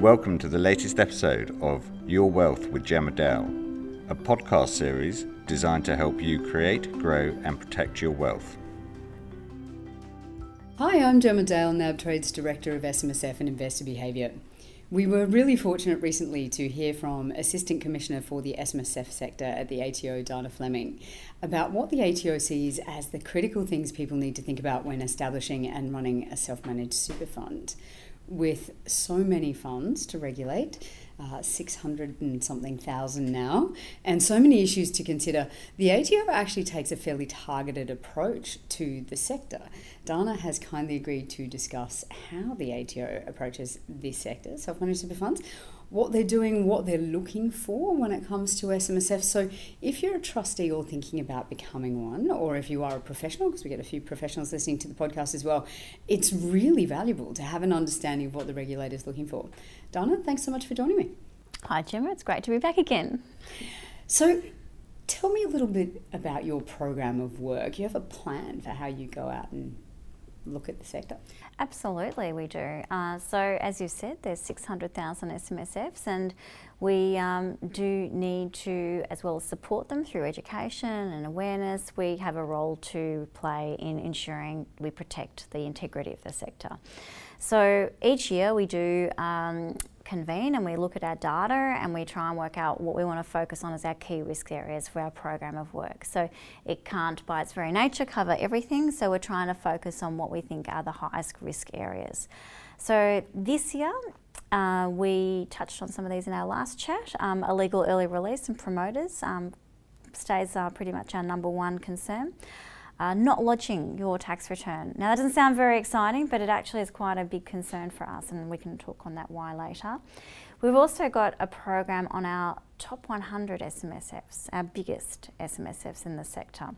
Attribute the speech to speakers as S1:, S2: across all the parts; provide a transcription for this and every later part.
S1: Welcome to the latest episode of Your Wealth with Gemma Dale, a podcast series designed to help you create, grow, and protect your wealth.
S2: Hi, I'm Gemma Dale, NAB Trades Director of SMSF and Investor Behaviour. We were really fortunate recently to hear from Assistant Commissioner for the SMSF sector at the ATO, Dana Fleming, about what the ATO sees as the critical things people need to think about when establishing and running a self managed super fund. With so many funds to regulate, uh, 600 and something thousand now, and so many issues to consider, the ATO actually takes a fairly targeted approach to the sector. Dana has kindly agreed to discuss how the ATO approaches this sector, self managed super funds, what they're doing, what they're looking for when it comes to SMSF. So, if you're a trustee or thinking about becoming one, or if you are a professional, because we get a few professionals listening to the podcast as well, it's really valuable to have an understanding of what the regulator is looking for. Dana, thanks so much for joining me.
S3: Hi, Gemma. It's great to be back again.
S2: So, tell me a little bit about your program of work. You have a plan for how you go out and look at the sector?
S3: Absolutely, we do. Uh, so, as you said, there's 600,000 SMSFs, and we um, do need to, as well as support them through education and awareness, we have a role to play in ensuring we protect the integrity of the sector. So, each year we do um, convene and we look at our data and we try and work out what we want to focus on as our key risk areas for our program of work. So it can't, by its very nature, cover everything. So we're trying to focus on what we think are the highest risk areas. So this year, uh, we touched on some of these in our last chat. Um, illegal early release and promoters um, stays are pretty much our number one concern uh, not lodging your tax return. Now, that doesn't sound very exciting, but it actually is quite a big concern for us, and we can talk on that why later. We've also got a program on our top 100 SMSFs, our biggest SMSFs in the sector.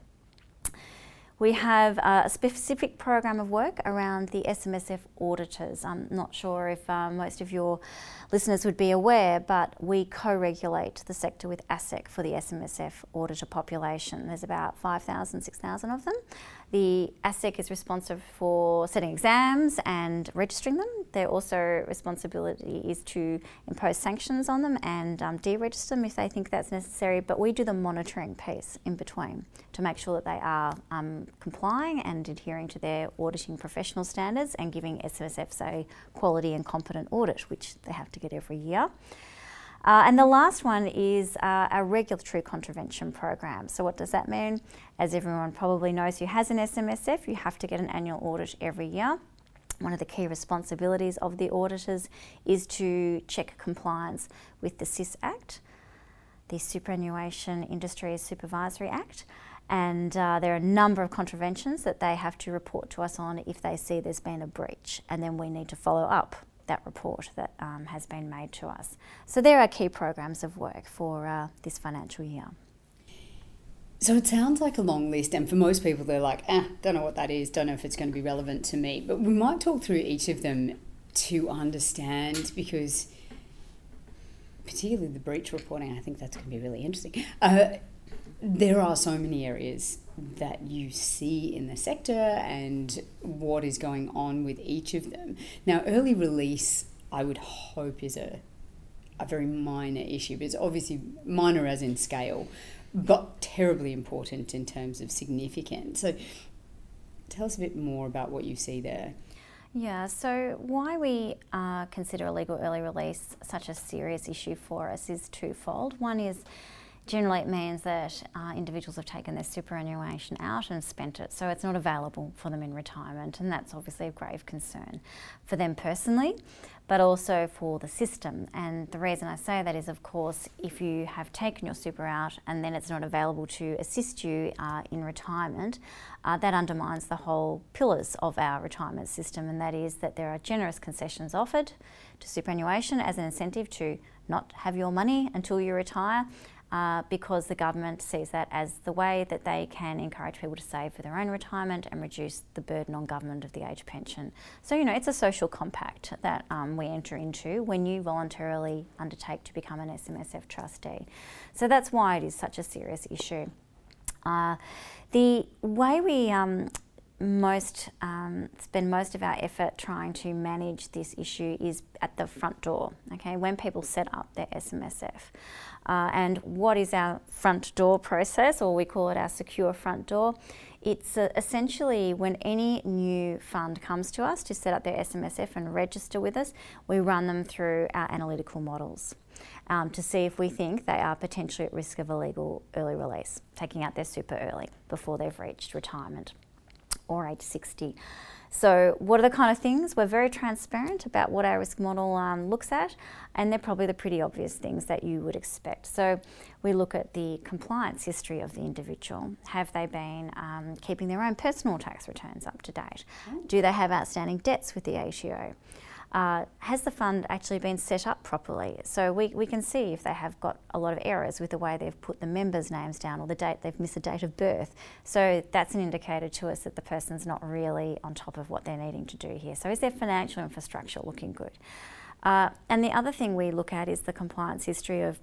S3: We have a specific program of work around the SMSF auditors. I'm not sure if uh, most of your listeners would be aware, but we co regulate the sector with ASIC for the SMSF auditor population. There's about 5,000, 6,000 of them. The ASIC is responsible for setting exams and registering them. Their also responsibility is to impose sanctions on them and um, deregister them if they think that's necessary. But we do the monitoring piece in between to make sure that they are um, complying and adhering to their auditing professional standards and giving SMSFs a quality and competent audit, which they have to get every year. Uh, and the last one is uh, a regulatory contravention program. So, what does that mean? As everyone probably knows who has an SMSF, you have to get an annual audit every year. One of the key responsibilities of the auditors is to check compliance with the SIS Act, the Superannuation Industry Supervisory Act. And uh, there are a number of contraventions that they have to report to us on if they see there's been a breach, and then we need to follow up that report that um, has been made to us. So there are key programs of work for uh, this financial year.
S2: So it sounds like a long list, and for most people, they're like, eh, don't know what that is, don't know if it's going to be relevant to me. But we might talk through each of them to understand because, particularly the breach reporting, I think that's going to be really interesting. Uh, there are so many areas that you see in the sector and what is going on with each of them. Now, early release, I would hope, is a, a very minor issue, but it's obviously minor as in scale, but terribly important in terms of significance. So, tell us a bit more about what you see there.
S3: Yeah, so why we uh, consider illegal early release such a serious issue for us is twofold. One is Generally, it means that uh, individuals have taken their superannuation out and spent it, so it's not available for them in retirement, and that's obviously a grave concern for them personally, but also for the system. And the reason I say that is, of course, if you have taken your super out and then it's not available to assist you uh, in retirement, uh, that undermines the whole pillars of our retirement system, and that is that there are generous concessions offered to superannuation as an incentive to not have your money until you retire uh, because the government sees that as the way that they can encourage people to save for their own retirement and reduce the burden on government of the age pension. So, you know, it's a social compact that um, we enter into when you voluntarily undertake to become an SMSF trustee. So, that's why it is such a serious issue. Uh, the way we um, most um, spend most of our effort trying to manage this issue is at the front door. Okay, when people set up their SMSF, uh, and what is our front door process, or we call it our secure front door. It's uh, essentially when any new fund comes to us to set up their SMSF and register with us, we run them through our analytical models um, to see if we think they are potentially at risk of illegal early release, taking out their super early before they've reached retirement or age 60. So, what are the kind of things? We're very transparent about what our risk model um, looks at, and they're probably the pretty obvious things that you would expect. So, we look at the compliance history of the individual. Have they been um, keeping their own personal tax returns up to date? Mm. Do they have outstanding debts with the ATO? Uh, has the fund actually been set up properly? So we, we can see if they have got a lot of errors with the way they've put the members' names down or the date they've missed a date of birth. So that's an indicator to us that the person's not really on top of what they're needing to do here. So is their financial infrastructure looking good? Uh, and the other thing we look at is the compliance history of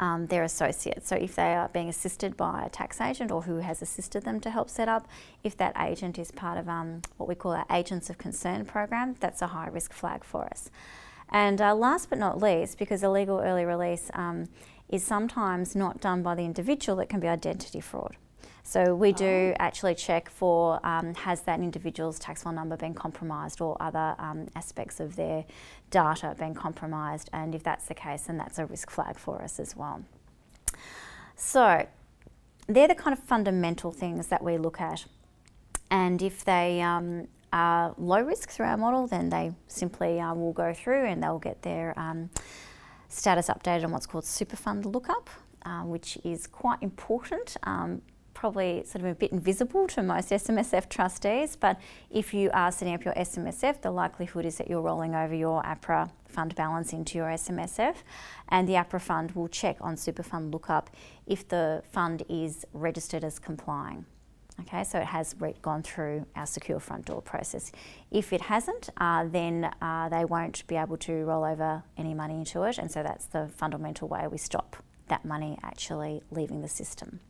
S3: um, their associates. So if they are being assisted by a tax agent or who has assisted them to help set up, if that agent is part of um, what we call our Agents of Concern program, that's a high risk flag for us. And uh, last but not least, because illegal early release um, is sometimes not done by the individual, it can be identity fraud. So we do oh. actually check for um, has that individual's tax file number been compromised or other um, aspects of their data been compromised, and if that's the case, then that's a risk flag for us as well. So they're the kind of fundamental things that we look at, and if they um, are low risk through our model, then they simply uh, will go through and they'll get their um, status updated on what's called super fund lookup, uh, which is quite important. Um, probably sort of a bit invisible to most SMSF trustees, but if you are setting up your SMSF, the likelihood is that you're rolling over your APRA fund balance into your SMSF, and the APRA fund will check on super fund lookup if the fund is registered as complying. Okay, so it has re- gone through our secure front door process. If it hasn't, uh, then uh, they won't be able to roll over any money into it, and so that's the fundamental way we stop that money actually leaving the system.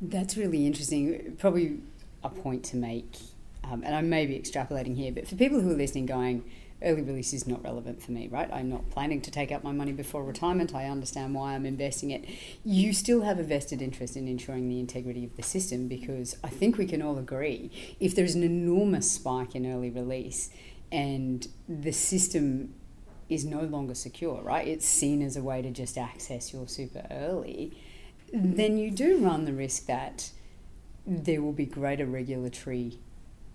S2: That's really interesting. Probably a point to make, um, and I may be extrapolating here, but for people who are listening, going, early release is not relevant for me, right? I'm not planning to take out my money before retirement. I understand why I'm investing it. You still have a vested interest in ensuring the integrity of the system because I think we can all agree if there's an enormous spike in early release and the system is no longer secure, right? It's seen as a way to just access your super early then you do run the risk that there will be greater regulatory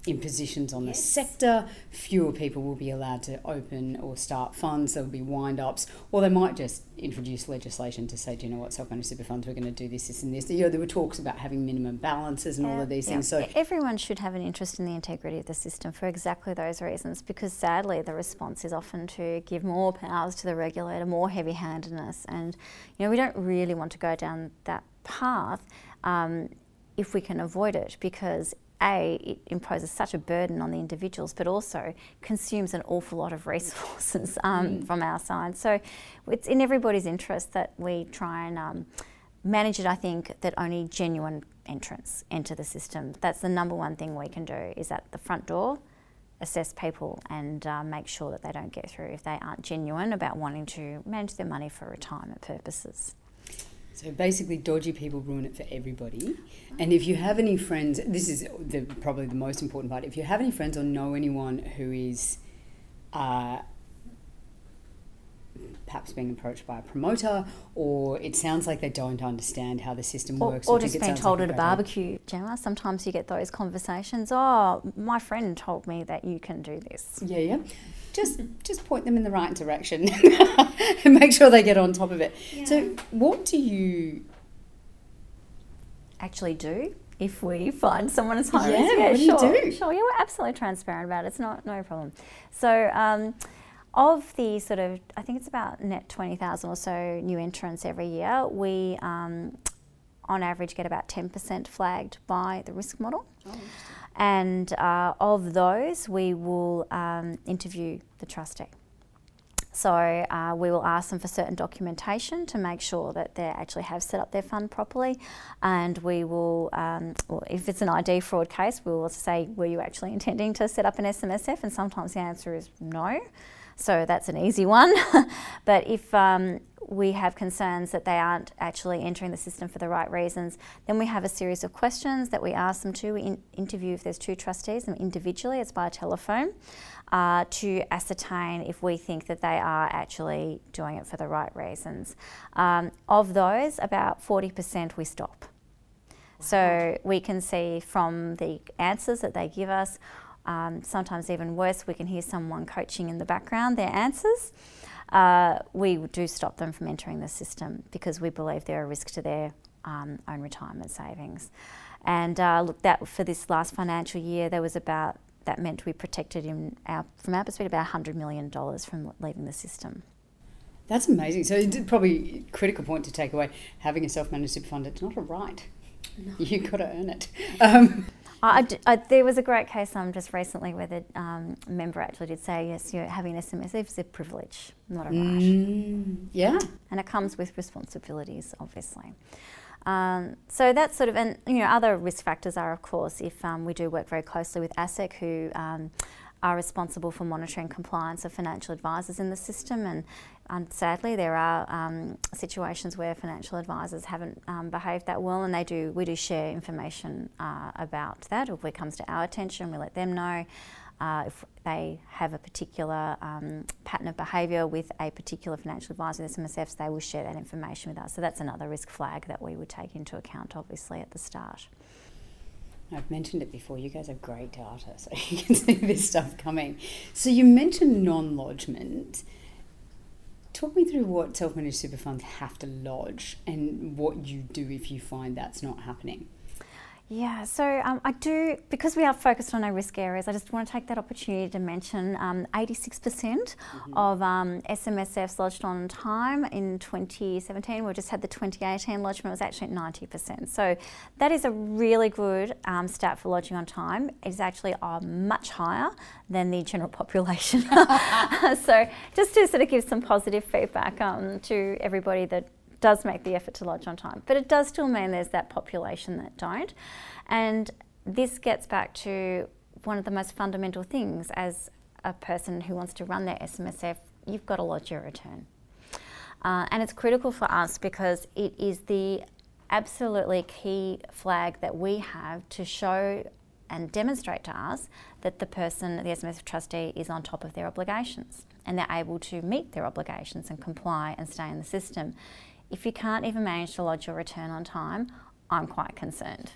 S2: impositions on yes. the sector. Fewer people will be allowed to open or start funds. There will be wind ups, or they might just introduce legislation to say, do you know what, self managed super funds, we're going to do this, this, and this. You know, there were talks about having minimum balances and yeah, all of these yeah. things. So
S3: everyone should have an interest in the integrity of the system for exactly those reasons, because sadly, the response is often to give more powers to the regulator, more heavy handedness, and you know, we don't really want to go down that path. Um, if we can avoid it, because a, it imposes such a burden on the individuals, but also consumes an awful lot of resources um, mm. from our side. So it's in everybody's interest that we try and um, manage it. I think that only genuine entrants enter the system. That's the number one thing we can do is at the front door, assess people and uh, make sure that they don't get through if they aren't genuine about wanting to manage their money for retirement purposes.
S2: So basically, dodgy people ruin it for everybody. And if you have any friends, this is the, probably the most important part. If you have any friends or know anyone who is uh, perhaps being approached by a promoter, or it sounds like they don't understand how the system works,
S3: or, or just being told like at a barbecue, Gemma. Sometimes you get those conversations. Oh, my friend told me that you can do this.
S2: Yeah, yeah just just point them in the right direction and make sure they get on top of it. Yeah. So, what do you
S3: actually do if we find someone as high
S2: yeah,
S3: risk?
S2: Yeah, what do sure, you do?
S3: Sure, yeah, we're absolutely transparent about it. It's not no problem. So. Um, of the sort of, I think it's about net 20,000 or so new entrants every year, we um, on average get about 10% flagged by the risk model. Oh, and uh, of those, we will um, interview the trustee. So uh, we will ask them for certain documentation to make sure that they actually have set up their fund properly, and we will, um, well, if it's an ID fraud case, we will say, were you actually intending to set up an SMSF? And sometimes the answer is no. So that's an easy one. but if um, we have concerns that they aren't actually entering the system for the right reasons, then we have a series of questions that we ask them to. We in- interview if there's two trustees, them individually, it's by telephone, uh, to ascertain if we think that they are actually doing it for the right reasons. Um, of those, about 40% we stop. So we can see from the answers that they give us um, sometimes even worse, we can hear someone coaching in the background their answers. Uh, we do stop them from entering the system because we believe they're a risk to their um, own retirement savings. And uh, look, that for this last financial year, there was about that meant we protected in our, from our perspective about $100 million from leaving the system.
S2: That's amazing. So, it's probably a critical point to take away: having a self-managed super fund, it's not a right. No. You've got to earn it. Um,
S3: I, I, there was a great case um, just recently where the um, member actually did say, yes, you know, having an SMS is a privilege, not a right. Mm,
S2: yeah.
S3: And it comes with responsibilities, obviously. Um, so that's sort of, and you know, other risk factors are, of course, if um, we do work very closely with ASIC, who um, are responsible for monitoring compliance of financial advisors in the system, and and sadly, there are um, situations where financial advisors haven't um, behaved that well, and they do. We do share information uh, about that. If it comes to our attention, we let them know. Uh, if they have a particular um, pattern of behaviour with a particular financial advisor, the SMSFs, they will share that information with us. So that's another risk flag that we would take into account, obviously, at the start.
S2: I've mentioned it before, you guys have great data, so you can see this stuff coming. So you mentioned non lodgement. Talk me through what self managed super funds have to lodge and what you do if you find that's not happening.
S3: Yeah, so um, I do, because we are focused on our risk areas, I just want to take that opportunity to mention um, 86% mm hmm of um, SMSFs lodged on time in 2017. We just had the 2018 lodgement, was actually at 90%. So that is a really good um, stat for lodging on time. It is actually uh, much higher than the general population. so just to sort of give some positive feedback um, to everybody that does make the effort to lodge on time. But it does still mean there's that population that don't. And this gets back to one of the most fundamental things as a person who wants to run their SMSF, you've got to lodge your return. Uh, and it's critical for us because it is the absolutely key flag that we have to show and demonstrate to us that the person, the SMSF trustee, is on top of their obligations and they're able to meet their obligations and comply and stay in the system. If you can't even manage to lodge your return on time, I'm quite concerned.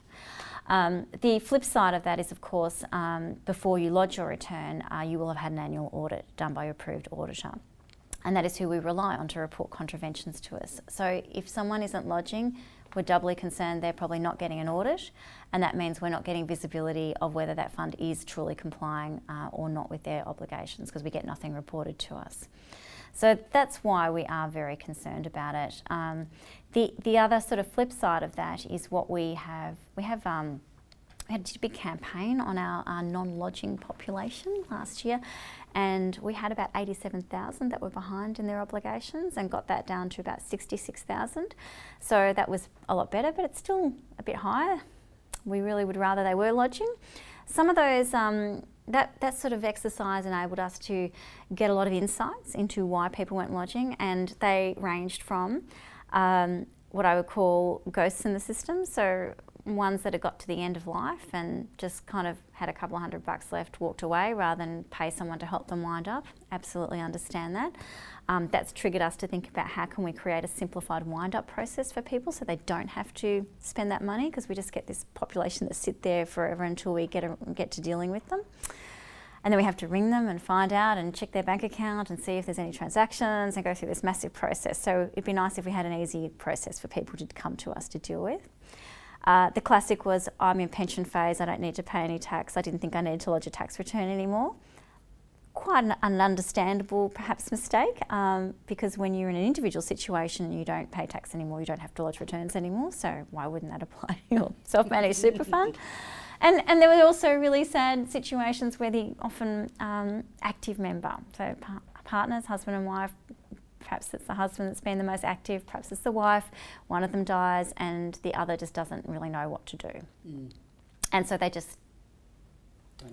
S3: Um, the flip side of that is, of course, um, before you lodge your return, uh, you will have had an annual audit done by your approved auditor. And that is who we rely on to report contraventions to us. So if someone isn't lodging, we're doubly concerned they're probably not getting an audit, and that means we're not getting visibility of whether that fund is truly complying uh, or not with their obligations because we get nothing reported to us. So that's why we are very concerned about it. Um, the the other sort of flip side of that is what we have. We have. Um, we had a big campaign on our, our non-lodging population last year, and we had about 87,000 that were behind in their obligations, and got that down to about 66,000. So that was a lot better, but it's still a bit higher. We really would rather they were lodging. Some of those um, that, that sort of exercise enabled us to get a lot of insights into why people weren't lodging, and they ranged from um, what I would call ghosts in the system. So, ones that had got to the end of life and just kind of had a couple of hundred bucks left, walked away rather than pay someone to help them wind up. Absolutely understand that. Um, that's triggered us to think about how can we create a simplified wind-up process for people so they don't have to spend that money because we just get this population that sit there forever until we get, a, get to dealing with them. And then we have to ring them and find out and check their bank account and see if there's any transactions and go through this massive process. So it'd be nice if we had an easy process for people to come to us to deal with. Uh, the classic was I'm in pension phase, I don't need to pay any tax, I didn't think I needed to lodge a tax return anymore quite an, an understandable, perhaps, mistake um, because when you're in an individual situation and you don't pay tax anymore, you don't have to lodge returns anymore. So why wouldn't that apply to your self-managed super fund? And, and there were also really sad situations where the often um, active member, so partners, husband and wife. Perhaps it's the husband that's been the most active, perhaps it's the wife. One of them dies, and the other just doesn't really know what to do. Mm. And so they just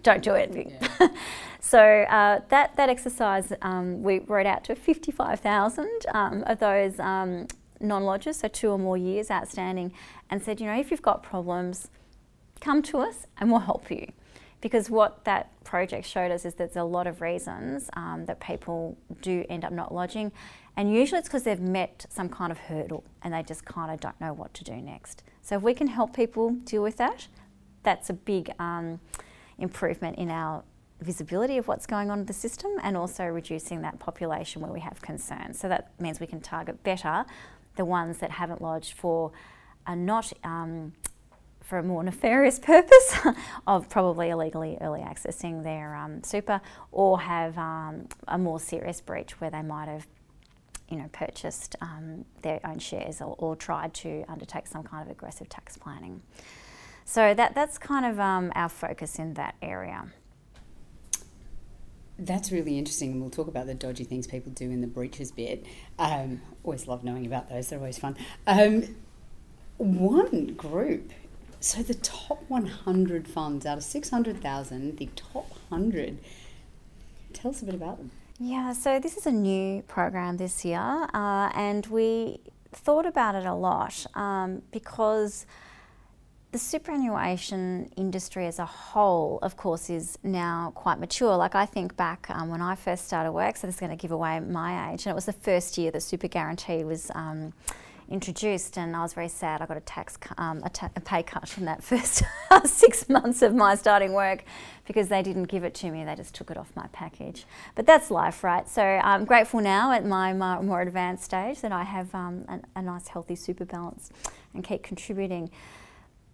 S3: don't, do it. Yeah. so uh, that that exercise um, we wrote out to 55,000 um, of those um, non-lodgers, so two or more years outstanding, and said, you know, if you've got problems, come to us and we'll help you. Because what that project showed us is that there's a lot of reasons um, that people do end up not lodging, and usually it's because they've met some kind of hurdle and they just kind of don't know what to do next. So if we can help people deal with that, that's a big um, improvement in our visibility of what's going on in the system and also reducing that population where we have concerns. So that means we can target better the ones that haven't lodged for a not um, for a more nefarious purpose of probably illegally early accessing their um, super or have um, a more serious breach where they might have you know, purchased um, their own shares or, or, tried to undertake some kind of aggressive tax planning. So that, that's kind of um, our focus in that area.
S2: That's really interesting, we'll talk about the dodgy things people do in the breaches bit. Um, always love knowing about those; they're always fun. Um, one group, so the top 100 funds out of 600,000, the top 100. Tell us a bit about them.
S3: Yeah, so this is a new program this year, uh, and we thought about it a lot um, because the superannuation industry as a whole, of course, is now quite mature. Like I think back um, when I first started work, so this is going to give away my age, and it was the first year that Super Guarantee was um, introduced, and I was very sad. I got a tax, um, a, ta- a, pay cut from that first six months of my starting work because they didn't give it to me; they just took it off my package. But that's life, right? So I'm grateful now at my, more advanced stage that I have um, a, a nice, healthy super balance and keep contributing.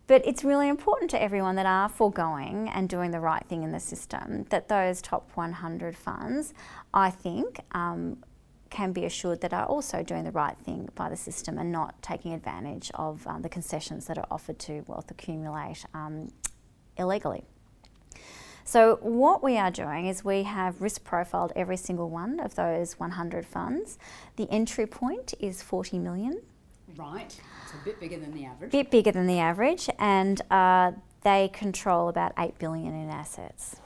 S3: But it's really important to everyone that are foregoing and doing the right thing in the system that those top 100 funds, I think, um, can be assured that are also doing the right thing by the system and not taking advantage of um, the concessions that are offered to wealth accumulate um, illegally. So, what we are doing is we have risk profiled every single one of those 100 funds. The entry point is 40 million.
S2: Right it's a bit bigger than the average.
S3: Bit bigger than the average, and uh, they control about eight billion in assets.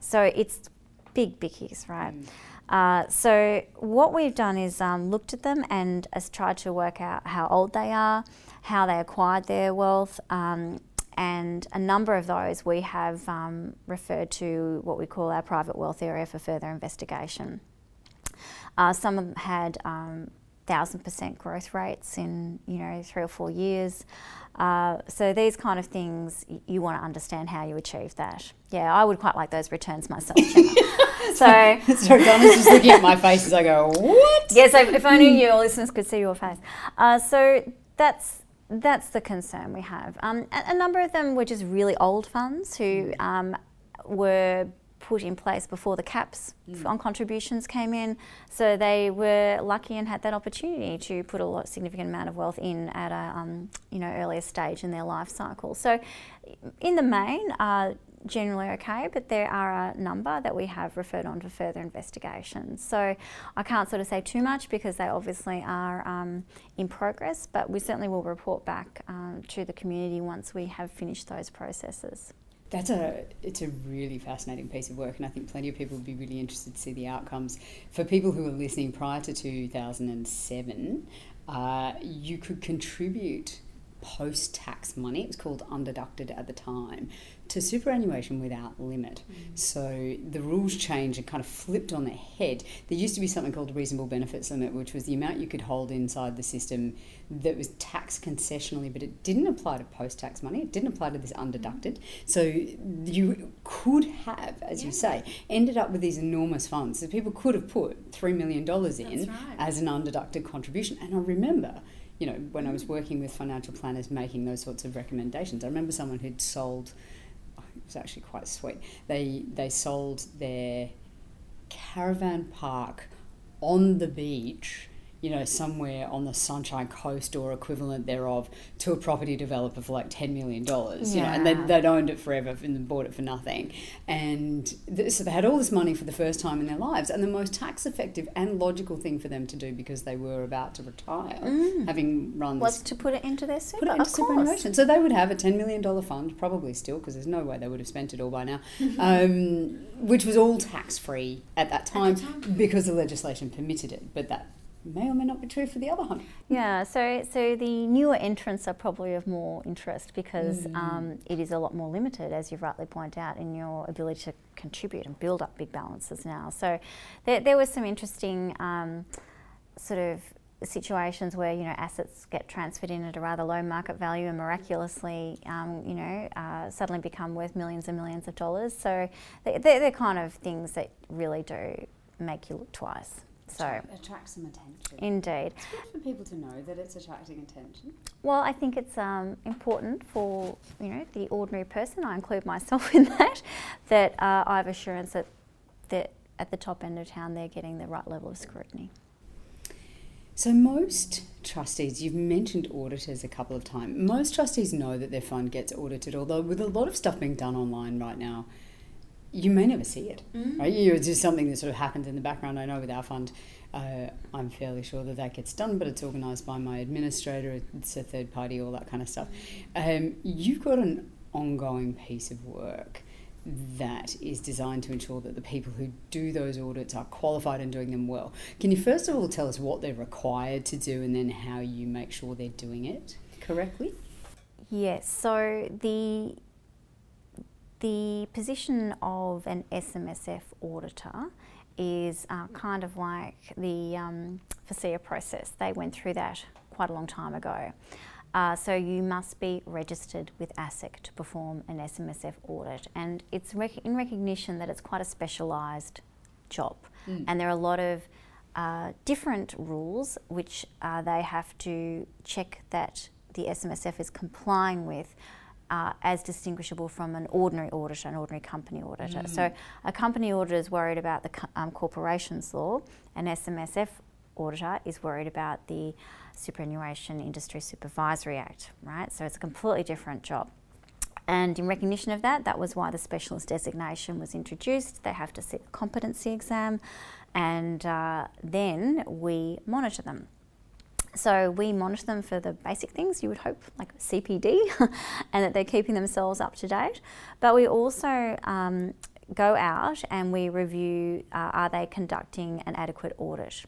S3: So it's big bickies, right? Mm. Uh, so what we've done is um, looked at them and has tried to work out how old they are, how they acquired their wealth, um, and a number of those we have um, referred to what we call our private wealth area for further investigation. Uh, some of them had um, thousand percent growth rates in you know three or four years. Uh, so these kind of things you want to understand how you achieve that. Yeah, I would quite like those returns myself.
S2: so sorry, Dana's just looking at my face as I go, what?
S3: Yeah, so if only your listeners could see your face. Uh, so that's that's the concern we have. Um, a, a, number of them were just really old funds who um, were put in place before the caps mm. on contributions came in. So they were lucky and had that opportunity to put a lot, significant amount of wealth in at a um, you know earlier stage in their life cycle. So in the main, uh, generally okay, but there are a number that we have referred on for further investigation. So I can't sort of say too much because they obviously are um, in progress, but we certainly will report back um, to the community once we have finished those processes
S2: that's a it's a really fascinating piece of work and I think plenty of people would be really interested to see the outcomes. For people who are listening prior to 2007 uh, you could contribute post tax money it was called undeducted at the time to superannuation without limit. Mm. So the rules changed and kind of flipped on their head. There used to be something called reasonable benefits limit, which was the amount you could hold inside the system that was tax concessionally, but it didn't apply to post tax money. It didn't apply to this undeducted. So you could have, as yeah. you say, ended up with these enormous funds. So people could have put $3 million in right. as an undeducted contribution. And I remember you know, when I was working with financial planners making those sorts of recommendations, I remember someone who'd sold oh, it was actually quite sweet. They they sold their caravan park on the beach you know, somewhere on the Sunshine Coast or equivalent thereof to a property developer for like $10 million, you know, and they, they'd owned it forever and bought it for nothing. And th- so they had all this money for the first time in their lives. And the most tax effective and logical thing for them to do because they were about to retire, having run
S3: Was to put it into their super.
S2: put it into superannuation. So they would have a $10 million fund, probably still, because there's no way they would have spent it all by now, um, which was all tax free at that time because the legislation permitted it. But that may or may not be true for the other hundred.
S3: Yeah, so so the newer entrants are probably of more interest because
S2: Mm.
S3: um, it is a lot more limited, as you rightly point out, in your ability to contribute and build up big balances now. So there, there was some interesting um, sort of situations where you know assets get transferred in at a rather low market value and miraculously um, you know uh, suddenly become worth millions and millions of dollars. So they, they're, they're kind of things that really do make you look twice. So
S2: attracts some attention.
S3: indeed.
S2: It's good for people to know that it's attracting attention.
S3: Well, I think it's um, important for you know the ordinary person. I include myself in that. That uh, I have assurance that that at the top end of town they're getting the right level of scrutiny.
S2: So most trustees, you've mentioned auditors a couple of times. Most trustees know that their fund gets audited, although with a lot of stuff being done online right now, you may never see it. Right? You, it's just something that sort of happens in the background. I know with our fund, uh, I'm fairly sure that that gets done, but it's organised by my administrator. It's a third party, all that kind of stuff. Um, you've got an ongoing piece of work that is designed to ensure that the people who do those audits are qualified and doing them well. Can you first of all tell us what they're required to do and then how you make sure they're doing it correctly?
S3: Yes. So the the position of an SMSF auditor is uh, kind of like the um, FASEA process. They went through that quite a long time ago. Uh, so you must be registered with ASIC to perform an SMSF audit, and it's rec- in recognition that it's quite a specialised job, and there are a lot of uh, different rules which uh, they have to check that the SMSF is complying with. Uh, as distinguishable from an ordinary auditor, an ordinary company auditor. So, a company auditor is worried about the co- um, corporations law, an SMSF auditor is worried about the Superannuation Industry Supervisory Act, right? So, it's a completely different job. And in recognition of that, that was why the specialist designation was introduced. They have to sit a competency exam, and uh, then we monitor them. So we monitor them for the basic things you would hope, like CPD, and that they're keeping themselves up to date. But we also um, go out and we review uh, are they conducting an adequate audit.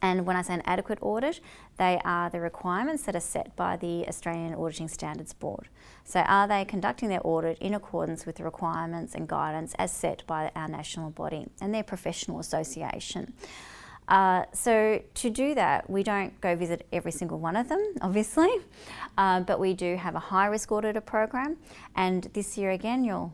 S3: And when I say an adequate audit, they are the requirements that are set by the Australian Auditing Standards Board. So, are they conducting their audit in accordance with the requirements and guidance as set by our national body and their professional association? Uh, so to do that, we don't go visit every single one of them, obviously, uh, but we do have a high risk auditor program. And this year again, you'll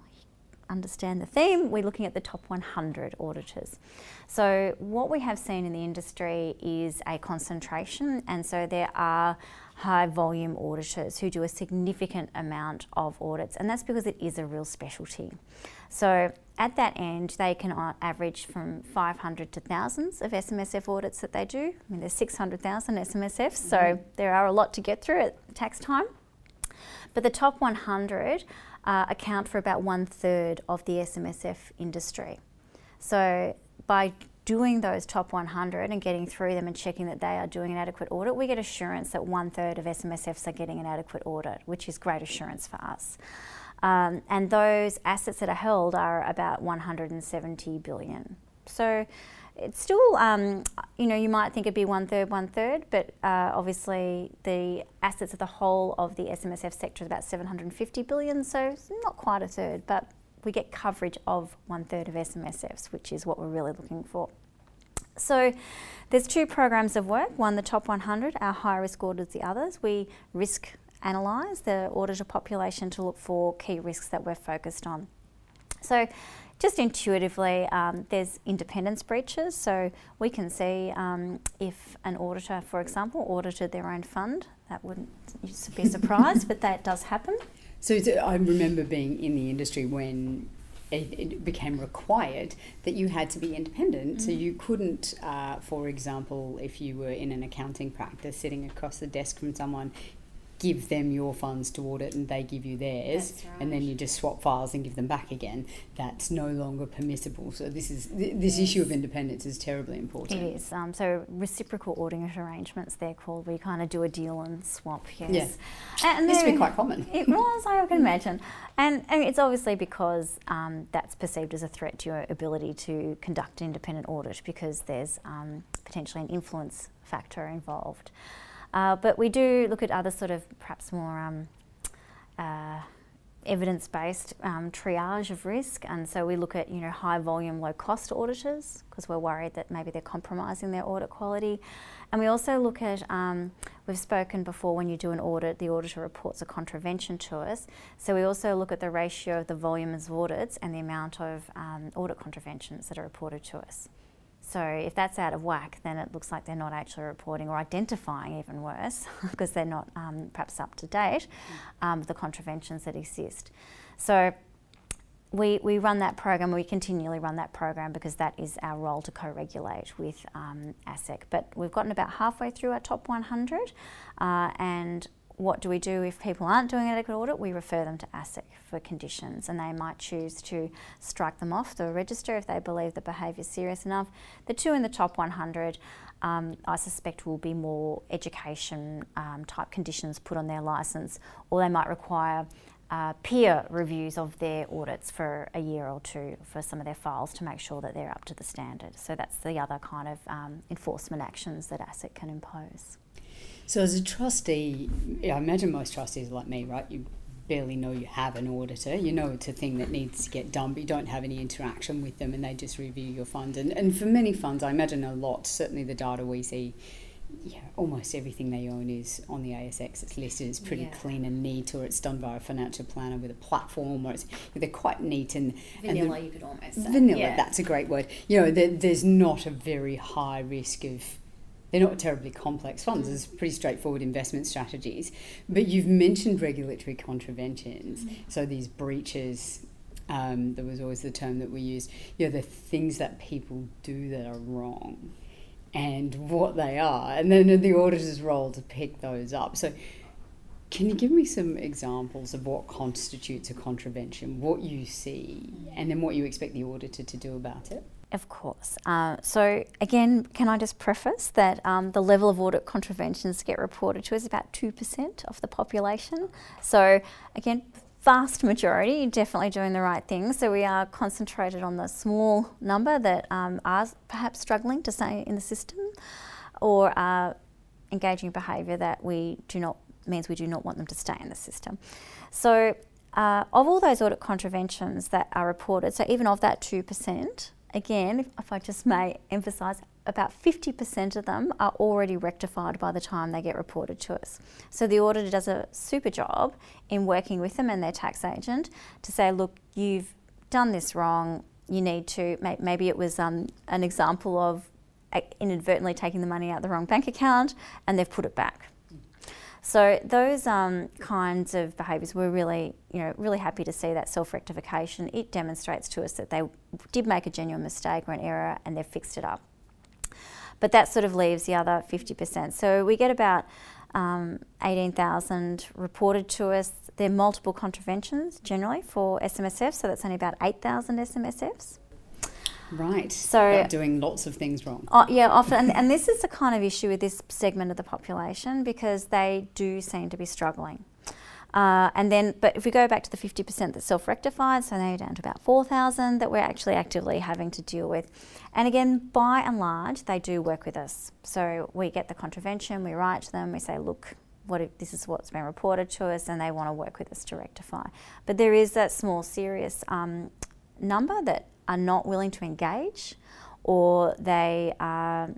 S3: understand the theme. We're looking at the top 100 auditors. So what we have seen in the industry is a concentration, and so there are high volume auditors who do a significant amount of audits, and that's because it is a real specialty. So at that end, they can average from 500 to thousands of SMSF audits that they do. I mean, there's 600,000 SMSFs, so there are a lot to get through at tax time. But the top 100 uh, account for about one third of the SMSF industry. So by doing those top 100 and getting through them and checking that they are doing an adequate audit, we get assurance that one third of SMSFs are getting an adequate audit, which is great assurance for us. Um, and those assets that are held are about 170 billion. So it's still, um, you know, you might think it'd be one third, one third, but uh, obviously the assets of the whole of the SMSF sector is about 750 billion, so not quite a third, but we get coverage of one third of SMSFs, which is what we're really looking for. So there's two programs of work, one the top 100, our high risk orders the others. We risk analyse the auditor population to look for key risks that we're focused on. So just intuitively, um, there's independence breaches. So we can see um, if an auditor, for example, audited their own fund. That wouldn't be a surprise, but that does happen.
S2: So I remember being in the industry when it, it, became required that you had to be independent. Mm-hmm. So you couldn't, uh, for example, if you were in an accounting practice sitting across the desk from someone, give them your funds to audit and they give you theirs right. and then you just swap files and give them back again that's no longer permissible. So this is th- this yes. issue of independence is terribly important.
S3: It is. Um, so reciprocal auditing arrangements they're called we kind of do a deal and swap yes.
S2: Yeah. and, and used to be quite common.
S3: it was I can imagine. And, and it's obviously because um, that's perceived as a threat to your ability to conduct an independent audit because there's um, potentially an influence factor involved uh, but we do look at other sort of perhaps more um, uh, evidence-based um, triage of risk, and so we look at you know high volume, low cost auditors because we're worried that maybe they're compromising their audit quality, and we also look at um, we've spoken before when you do an audit, the auditor reports a contravention to us, so we also look at the ratio of the volume of audits and the amount of um, audit contraventions that are reported to us. So if that's out of whack, then it looks like they're not actually reporting or identifying, even worse, because they're not um, perhaps up to date, um, the contraventions that exist. So we, we run that program, we continually run that program because that is our role to co-regulate with um, ASIC. But we've gotten about halfway through our top 100 uh, and what do we do if people aren't doing adequate audit? We refer them to ASIC for conditions and they might choose to strike them off the register if they believe the behaviour is serious enough. The two in the top 100 um, I suspect will be more education um, type conditions put on their licence or they might require uh, peer reviews of their audits for a year or two for some of their files to make sure that they're up to the standard. So that's the other kind of um, enforcement actions that ASIC can impose.
S2: So, as a trustee, I imagine most trustees are like me, right? You barely know you have an auditor. You know it's a thing that needs to get done, but you don't have any interaction with them and they just review your fund. And, and for many funds, I imagine a lot, certainly the data we see, yeah, almost everything they own is on the ASX. It's listed. It's pretty yeah. clean and neat, or it's done by a financial planner with a platform, or it's they're quite neat and
S3: vanilla. And the, you could almost say.
S2: vanilla. Yeah. That's a great word. You know, there, there's not a very high risk of they're not terribly complex funds. It's pretty straightforward investment strategies. But you've mentioned regulatory contraventions. Mm-hmm. So these breaches, um, there was always the term that we used, you know, the things that people do that are wrong and what they are. And then the auditor's role to pick those up. So can you give me some examples of what constitutes a contravention, what you see, and then what you expect the auditor to do about it?
S3: Of course. Uh, so, again, can I just preface that um, the level of audit contraventions get reported to is about 2% of the population. So, again, vast majority definitely doing the right thing. So, we are concentrated on the small number that um, are perhaps struggling to stay in the system or are engaging behaviour that we do not means we do not want them to stay in the system. So, uh, of all those audit contraventions that are reported, so even of that 2%, again, if, I just may emphasise, about 50% of them are already rectified by the time they get reported to us. So the auditor does a super job in working with them and their tax agent to say, look, you've done this wrong. You need to, maybe it was um, an example of inadvertently taking the money out of the wrong bank account and they've put it back. So those um, kinds of behaviours, we're really, you know, really happy to see that self-rectification. It demonstrates to us that they did make a genuine mistake or an error and they've fixed it up. But that sort of leaves the other 50%. So we get about um, 18,000 reported to us. There are multiple contraventions generally for SMSF, so that's only about 8,000 SMSFs.
S2: Right. So doing lots of things wrong.
S3: Uh, yeah, often, and, and this is the kind of issue with this segment of the population because they do seem to be struggling. Uh, and then, but if we go back to the 50% that's self rectified, so now you're down to about 4,000 that we're actually actively having to deal with. And again, by and large, they do work with us. So we get the contravention, we write to them, we say, look, what if this is what's been reported to us, and they want to work with us to rectify. But there is that small, serious um, number that are not willing to engage or they uh,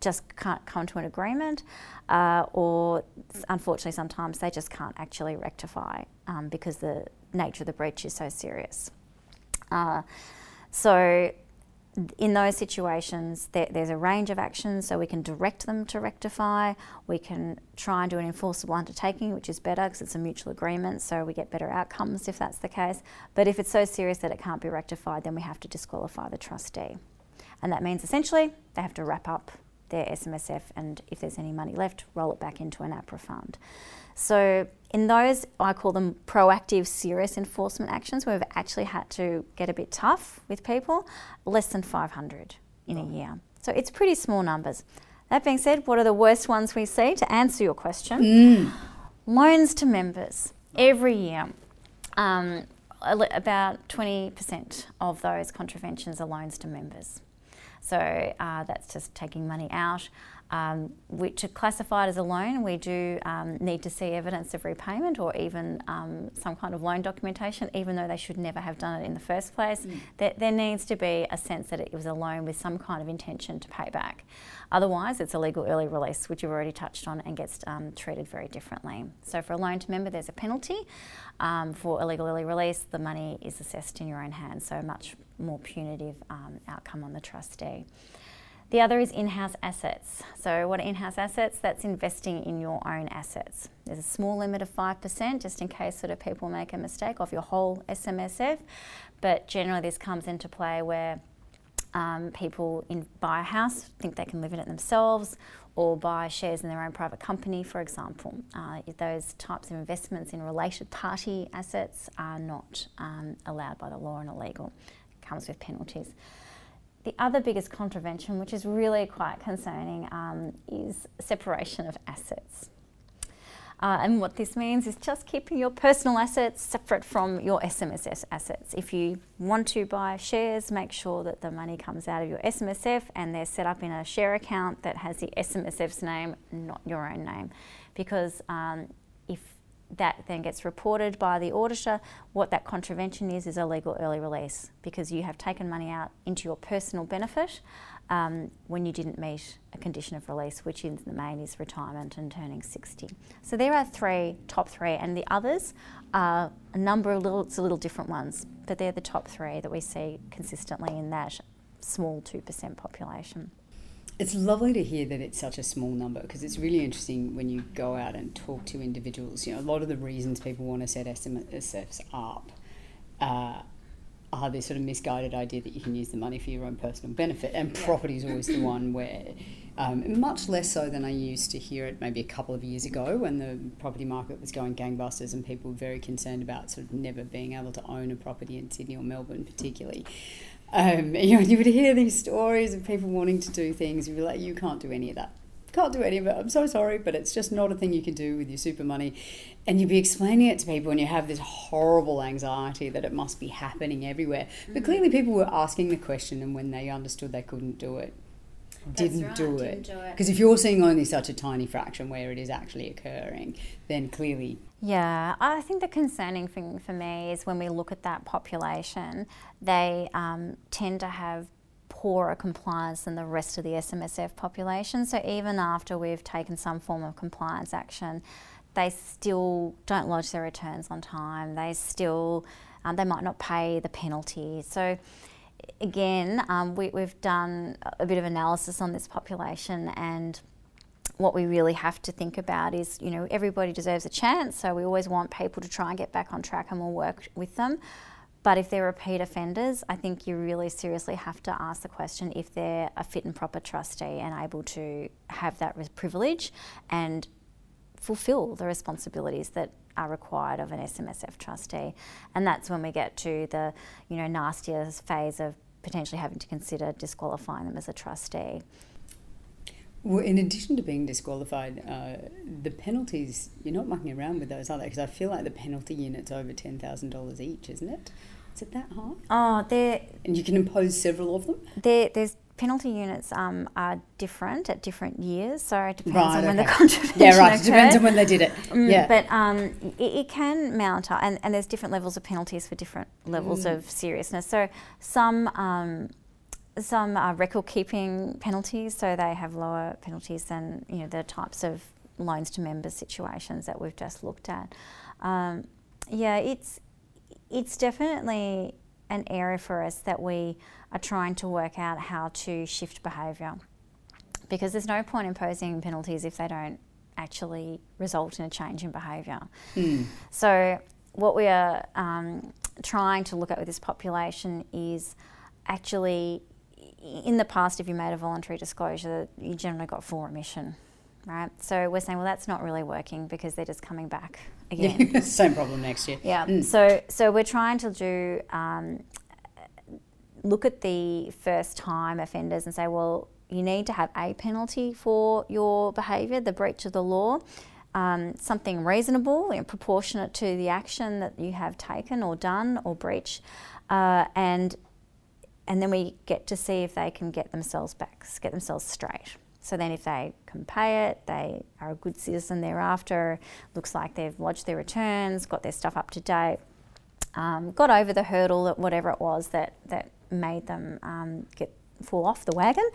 S3: just can't come to an agreement, uh, or unfortunately, sometimes they just can't actually rectify um, because the nature of the breach is so serious. Uh, so, in those situations, there, there's a range of actions, so we can direct them to rectify. We can try and do an enforceable undertaking, which is better because it's a mutual agreement, so we get better outcomes if that's the case. But if it's so serious that it can't be rectified, then we have to disqualify the trustee. And that means essentially they have to wrap up their SMSF and if there's any money left, roll it back into an APRA fund. So in those, I call them proactive, serious enforcement actions where we've actually had to get a bit tough with people, less than 500 in a year. So it's pretty small numbers. That being said, what are the worst ones we see? To answer your question, mm. loans to members every year. Um, about 20% of those contraventions are loans to members. So uh, that's just taking money out. Um, to classify it as a loan, we do um, need to see evidence of repayment or even um, some kind of loan documentation, even though they should never have done it in the first place. Mm. There, there, needs to be a sense that it was a loan with some kind of intention to pay back. Otherwise, it's a legal early release, which you've already touched on, and gets um, treated very differently. So, for a loan to member, there's a penalty. Um, for illegal early release, the money is assessed in your own hands, so a much more punitive um, outcome on the trustee. The other is in-house assets. So what are in-house assets? That's investing in your own assets. There's a small limit of 5% just in case sort of people make a mistake of your whole SMSF. But generally this comes into play where um, people in, buy a house, think they can live in it themselves, or buy shares in their own private company, for example. Uh, those types of investments in related party assets are not um, allowed by the law and illegal. It comes with penalties. The other biggest contravention, which is really quite concerning, um, is separation of assets. Uh, and what this means is just keeping your personal assets separate from your SMSF assets. If you want to buy shares, make sure that the money comes out of your SMSF and they're set up in a share account that has the SMSF's name, not your own name. Because um, that then gets reported by the auditor. What that contravention is is a legal early release because you have taken money out into your personal benefit um, when you didn't meet a condition of release, which in the main is retirement and turning 60. So there are three, top three, and the others are a number of little, it's a little different ones, but they're the top three that we see consistently in that small 2% population.
S2: It's lovely to hear that it's such a small number because it's really interesting when you go out and talk to individuals. You know, a lot of the reasons people want to set SMSFs up uh, are this sort of misguided idea that you can use the money for your own personal benefit, and property is always the one where, um, much less so than I used to hear it maybe a couple of years ago when the property market was going gangbusters and people were very concerned about sort of never being able to own a property in Sydney or Melbourne, particularly. Um, you know, you would hear these stories of people wanting to do things, you'd be like, you can't do any of that. Can't do any of it. I'm so sorry, but it's just not a thing you can do with your super money. And you'd be explaining it to people, and you have this horrible anxiety that it must be happening everywhere. But mm-hmm. clearly, people were asking the question, and when they understood they couldn't do it, didn't, right, do, didn't it. Because if you're seeing only such a tiny fraction where it is actually occurring, then clearly.
S3: Yeah, I think the concerning thing for me is when we look at that population, they um, tend to have poorer compliance than the rest of the SMSF population. So even after we've taken some form of compliance action, they still don't lodge their returns on time. They still, um, they might not pay the penalty. So again, um, we, have done a bit of analysis on this population and what we really have to think about is, you know, everybody deserves a chance, so we always want people to try and get back on track and we'll work with them. But if they're repeat offenders, I think you really seriously have to ask the question if they're a fit and proper trustee and able to have that privilege and fulfil the responsibilities that are required of an SMSF trustee. And that's when we get to the, you know, nastier phase of potentially having to consider disqualifying them as a trustee.
S2: Well, in addition to being disqualified, uh, the penalties, you're not mucking around with those, are they? Because I feel like the penalty unit's over $10,000 each, isn't it? Is it that high?
S3: Oh,
S2: there. And you can impose several of them?
S3: There, there's penalty units um, are different at different years, so it depends right, on when the contravention
S2: Yeah, right. It depends on when they did it.
S3: Mm,
S2: yeah.
S3: But um, it, it, can mount up, and, and there's different levels of penalties for different levels mm. of seriousness. So some um, some are record keeping penalties, so they have lower penalties than you know the types of loans to members situations that we've just looked at. Um, yeah, it's it's definitely an area for us that we are trying to work out how to shift behaviour. Because there's no point imposing penalties if they don't actually result in a change in behaviour. Mm. So, what we are um, trying to look at with this population is actually, in the past, if you made a voluntary disclosure, you generally got full remission, right? So, we're saying, well, that's not really working because they're just coming back again.
S2: Same problem next year.
S3: Yeah. Mm. So, so we're trying to do um, look at the first time offenders and say, well, you need to have a penalty for your behaviour, the breach of the law, um, something reasonable and proportionate to the action that you have taken or done or breach, uh, and and then we get to see if they can get themselves back, get themselves straight. So then, if they can pay it, they are a good citizen thereafter. Looks like they've lodged their returns, got their stuff up to date, um, got over the hurdle, that whatever it was that that made them um, get fall off the wagon.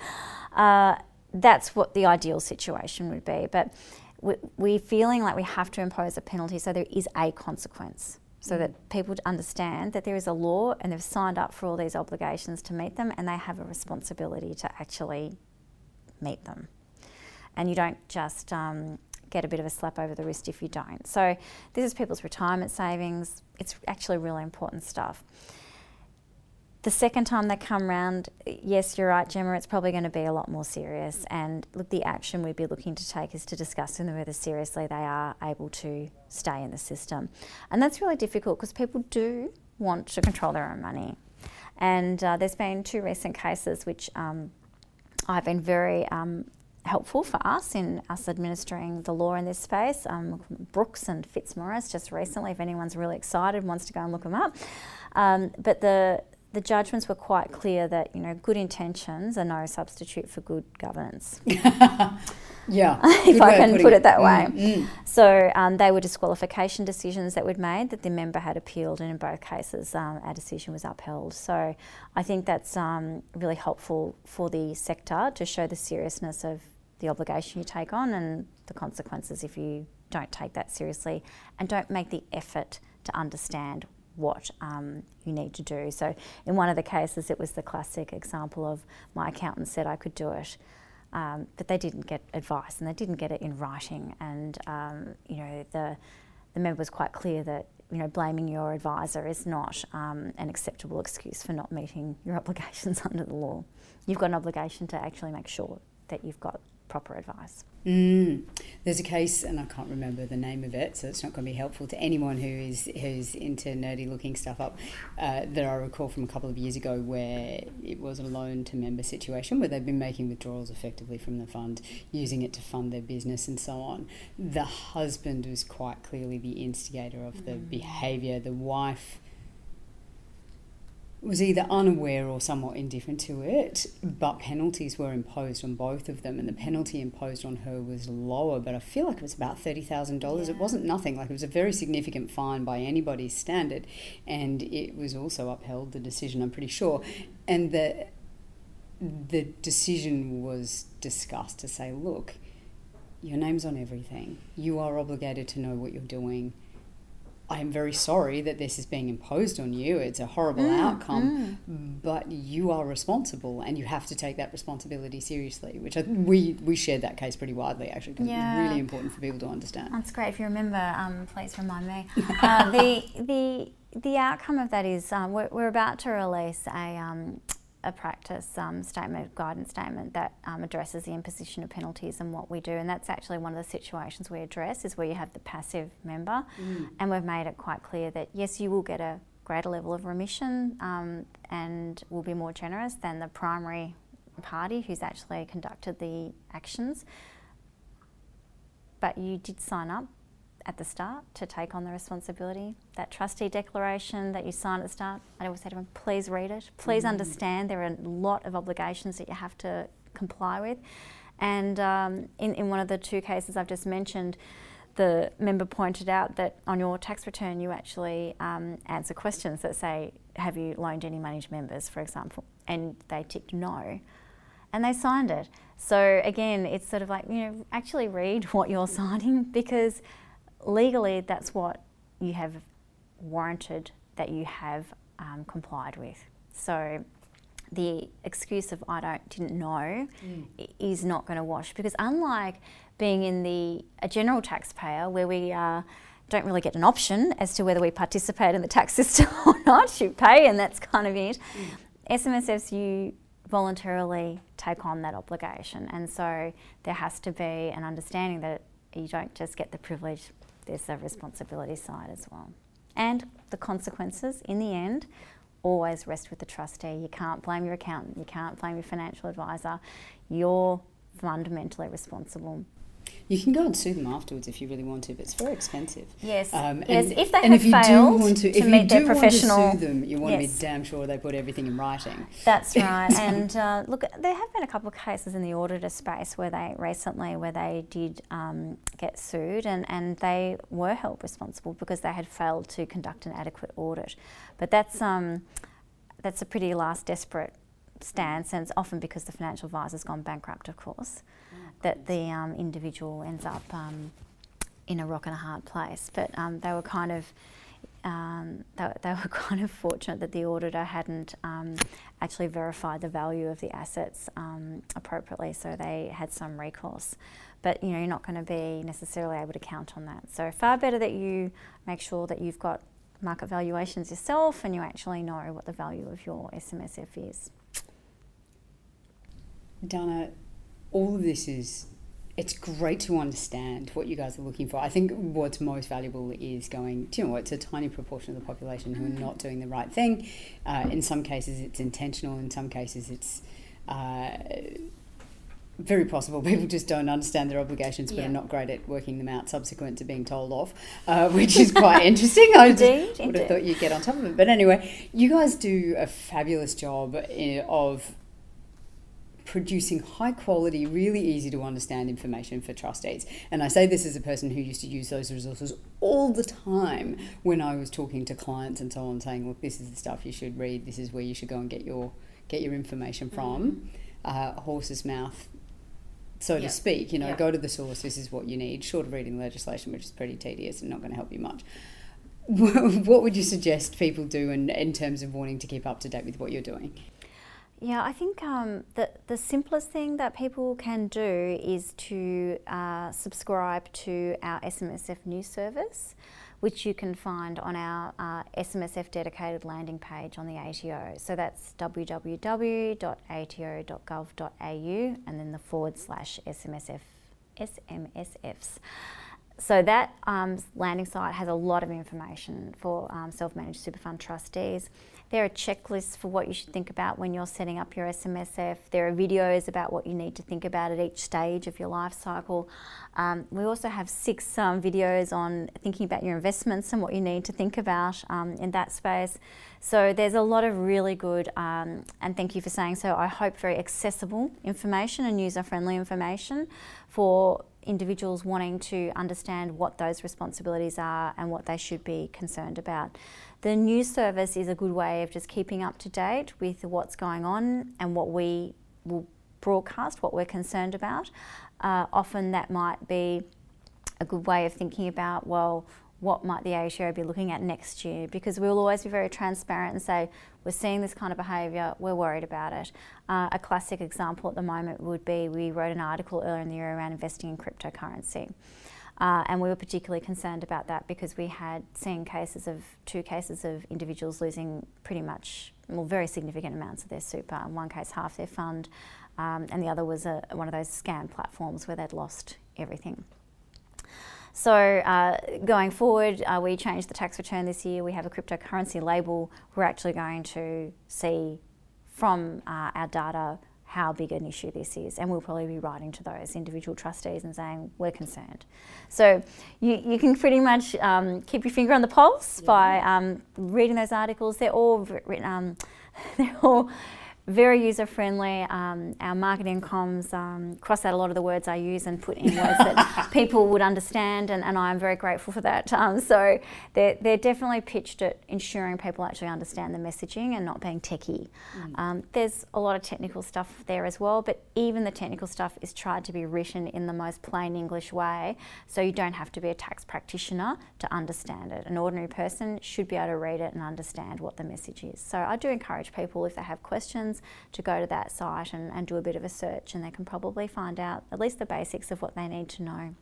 S3: Uh, that's what the ideal situation would be. But we, we're feeling like we have to impose a penalty so there is a consequence so that people understand that there is a law and they've signed up for all these obligations to meet them and they have a responsibility to actually meet them. And you don't just um, get a bit of a slap over the wrist if you don't. So, this is people's retirement savings. It's actually really important stuff. The second time they come round, yes, you're right, Gemma, it's probably going to be a lot more serious. And look, the action we'd be looking to take is to discuss with them whether seriously they are able to stay in the system. And that's really difficult because people do want to control their own money. And uh, there's been two recent cases which um, I've been very um, helpful for us in us administering the law in this space. Um, Brooks and Fitzmaurice just recently, if anyone's really excited, wants to go and look them up. Um, but the the judgments were quite clear that you know good intentions are no substitute for good governance.
S2: yeah,
S3: if I can put it, it that way. Mm, mm. So um, they were disqualification decisions that we'd made that the member had appealed, and in both cases, um, our decision was upheld. So I think that's um, really helpful for the sector to show the seriousness of the obligation you take on and the consequences if you don't take that seriously and don't make the effort to understand what um, you need to do. So, in one of the cases, it was the classic example of my accountant said I could do it, um, but they didn't get advice and they didn't get it in writing. And um, you know, the the member was quite clear that you know blaming your advisor is not um, an acceptable excuse for not meeting your obligations under the law. You've got an obligation to actually make sure that you've got proper advice.
S2: Mm. There's a case, and I can't remember the name of it, so it's not going to be helpful to anyone who is who's into nerdy looking stuff up. Uh, that I recall from a couple of years ago, where it was a loan to member situation where they've been making withdrawals effectively from the fund, using it to fund their business and so on. The husband was quite clearly the instigator of the mm. behaviour. The wife was either unaware or somewhat indifferent to it, but penalties were imposed on both of them, and the penalty imposed on her was lower, but I feel like it was about thirty thousand yeah. dollars. It wasn't nothing; like it was a very significant fine by anybody's standard, and it was also upheld. The decision, I'm pretty sure, and the the decision was discussed to say, look, your name's on everything. You are obligated to know what you're doing I am very sorry that this is being imposed on you. It's a horrible mm, outcome, mm. but you are responsible, and you have to take that responsibility seriously. Which I, we we shared that case pretty widely, actually, because yeah. it's really important for people to understand.
S3: That's great. If you remember, um, please remind me. Uh, the the the outcome of that is um, we're, we're about to release a um, a practice um, statement, guidance statement that um, addresses the imposition of penalties and what we do. And that's actually one of the situations we address is where you have the passive member. Mm. And we've made it quite clear that yes, you will get a greater level of remission um, and will be more generous than the primary party who's actually conducted the actions. But you did sign up at the start to take on the responsibility. That trustee declaration that you sign at the start, I always say to them, please read it. Please mm. understand there are a lot of obligations that you have to comply with. And um, in, in one of the two cases I've just mentioned, the member pointed out that on your tax return you actually um, answer questions that say, have you loaned any money to members, for example? And they ticked no. And they signed it. So again, it's sort of like, you know, actually read what you're signing because legally that's what you have warranted that you have um, complied with. So the excuse of I don't didn't know mm. is not going to wash because unlike being in the a general taxpayer where we uh, don't really get an option as to whether we participate in the tax system or not, you pay and that's kind of it. Mm. SMSFs you voluntarily take on that obligation and so there has to be an understanding that you don't just get the privilege, there's a responsibility side as well. And the consequences in the end always rest with the trustee. You can't blame your accountant, you can't blame your financial advisor. You're fundamentally responsible.
S2: You can go and sue them afterwards if you really want to, but it's very expensive.
S3: Yes. Um, yes. If they have failed to, to
S2: if
S3: meet
S2: you
S3: their
S2: do
S3: professional,
S2: want to sue them, you want yes. to be damn sure they put everything in writing.
S3: That's right. and uh, look, there have been a couple of cases in the auditor space where they recently where they did um, get sued, and and they were held responsible because they had failed to conduct an adequate audit. But that's um, that's a pretty last desperate stance, and it's often because the financial advisor's gone bankrupt, of course that the um, individual ends up um, in a rock and a hard place. But um, they were kind of um, they, they, were kind of fortunate that the auditor hadn't um, actually verified the value of the assets appropriately, so they had some recourse. But you know, you're not going to be necessarily able to count on that. So far better that you make sure that you've got market valuations yourself and you actually know what the value of your SMSF is.
S2: Dana, all of this is it's great to understand what you guys are looking for. I think what's most valuable is going, do you know, what, it's a tiny proportion of the population who are not doing the right thing. Uh, in some cases, it's intentional. In some cases, it's uh, very possible people just don't understand their obligations but yeah. are not great at working them out subsequent to being told off, uh, which is quite interesting. I
S3: indeed,
S2: would indeed. have thought you'd get on top of it. But anyway, you guys do a fabulous job in, of producing high quality, really easy to understand information for trustees. And I say this as a person who used to use those resources all the time when I was talking to clients and so on, saying, "Look, this is the stuff you should read. This is where you should go and get your get your information from." Mm-hmm. Uh, horse's mouth so yep. to speak. You know, yep. go to the source. This is what you need. Short of reading legislation, which is pretty tedious and not going to help you much. what would you suggest people do in, in terms of wanting to keep up to date with what you're doing?
S3: Yeah, I think um, the, the simplest thing that people can do is to uh, subscribe to our SMSF news service, which you can find on our uh, SMSF dedicated landing page on the ATO. So that's www.ato.gov.au and then the forward slash SMSF, SMSFs. So that um, landing site has a lot of information for um, self-managed super fund trustees. There are checklists for what you should think about when you're setting up your SMSF. There are videos about what you need to think about at each stage of your life cycle. Um, we also have six um, videos on thinking about your investments and what you need to think about um, in that space. So there's a lot of really good, um, and thank you for saying so, I hope very accessible information and user friendly information for individuals wanting to understand what those responsibilities are and what they should be concerned about. The news service is a good way of just keeping up to date with what's going on and what we will broadcast, what we're concerned about. Uh, often that might be a good way of thinking about, well, what might the ATO be looking at next year? Because we'll always be very transparent and say, we're seeing this kind of behaviour, we're worried about it. Uh, a classic example at the moment would be we wrote an article earlier in the year around investing in cryptocurrency. Uh, and we were particularly concerned about that because we had seen cases of two cases of individuals losing pretty much, well, very significant amounts of their super. In one case, half their fund, um, and the other was a, one of those scam platforms where they'd lost everything. So uh, going forward, uh, we changed the tax return this year. We have a cryptocurrency label. We're actually going to see from uh, our data how big an issue this is, and we'll probably be writing to those individual trustees and saying we're concerned. So you, you can pretty much um, keep your finger on the pulse yeah. by um, reading those articles. They're all written. Um, they're all very user friendly. Um, our marketing comms um, cross out a lot of the words I use and put in words that people would understand, and, and I'm very grateful for that. Um, so they're, they're definitely pitched at ensuring people actually understand the messaging and not being techie. Mm. Um, there's a lot of technical stuff there as well, but even the technical stuff is tried to be written in the most plain English way, so you don't have to be a tax practitioner to understand it. An ordinary person should be able to read it and understand what the message is. So I do encourage people if they have questions to go to that site and, and do a bit of a search and they can probably find out at least the basics of what they need to know.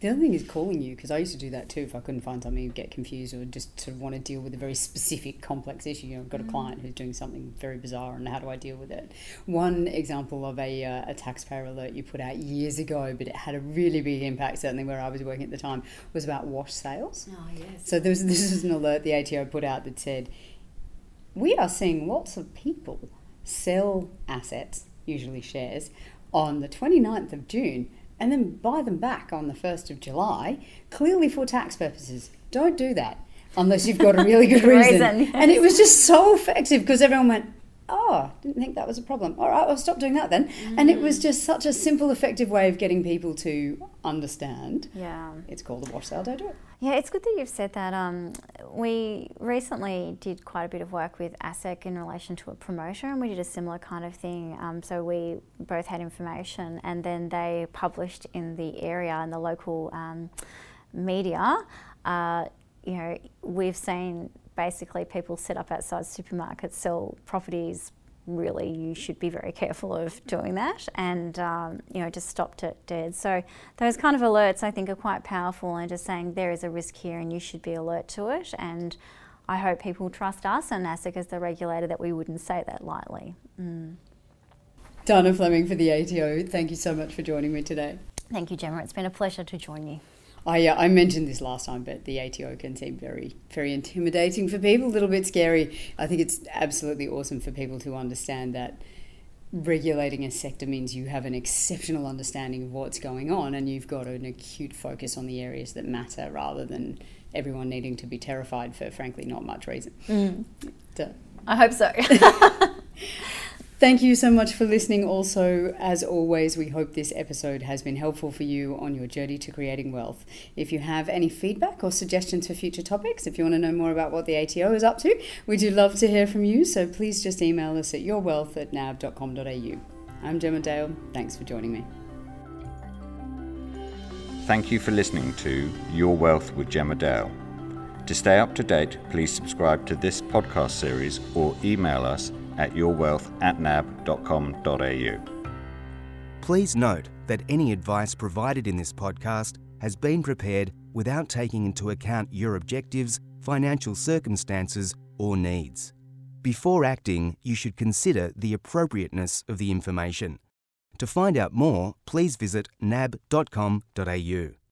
S2: The other thing is calling you because I used to do that too. If I couldn't find something, you'd get confused or just sort of want to deal with a very specific, complex issue. You know, I've got a mm. client who's doing something very bizarre, and how do I deal with it? One example of a, uh, a taxpayer alert you put out years ago, but it had a really big impact. Certainly where I was working at the time was about wash sales.
S3: Oh yes.
S2: So there was this is an alert the ATO put out that said, "We are seeing lots of people sell assets, usually shares, on the 29th of June." and then buy them back on the 1st of July, clearly for tax purposes. Don't do that unless you've got a really good reason. reason yes. And it was just so effective because everyone went, oh, didn't think that was a problem. All right, I'll stop doing that then. Mm. And it was just such a simple, effective way of getting people to understand.
S3: Yeah.
S2: It's called a wash sale, don't do it.
S3: Yeah, it's good that you've said that. Um, we recently did quite a bit of work with ASIC in relation to a promoter, and we did a similar kind of thing. Um, so we both had information, and then they published in the area in the local um, media. Uh, you know, we've seen basically people set up outside supermarkets, sell properties. Really, you should be very careful of doing that, and um, you know, just stopped it dead. So those kind of alerts, I think, are quite powerful, and just saying there is a risk here, and you should be alert to it. And I hope people trust us and ASIC as the regulator that we wouldn't say that lightly. Mm.
S2: Dana Fleming for the ATO, thank you so much for joining me today.
S3: Thank you, Gemma. It's been a pleasure to join you.
S2: I, uh, I mentioned this last time, but the ATO can seem very, very intimidating for people, a little bit scary. I think it's absolutely awesome for people to understand that regulating a sector means you have an exceptional understanding of what's going on and you've got an acute focus on the areas that matter rather than everyone needing to be terrified for, frankly, not much reason.
S3: Mm. So. I hope so.
S2: Thank you so much for listening. Also, as always, we hope this episode has been helpful for you on your journey to creating wealth. If you have any feedback or suggestions for future topics, if you want to know more about what the ATO is up to, we do love to hear from you. So please just email us at yourwealth at nab.com.au. I'm Gemma Dale. Thanks for joining me.
S1: Thank you for listening to Your Wealth with Gemma Dale. To stay up to date, please subscribe to this podcast series or email us at yourwealth at nab.com.au.
S4: Please note that any advice provided in this podcast has been prepared without taking into account your objectives, financial circumstances, or needs. Before acting, you should consider the appropriateness of the information. To find out more, please visit nab.com.au.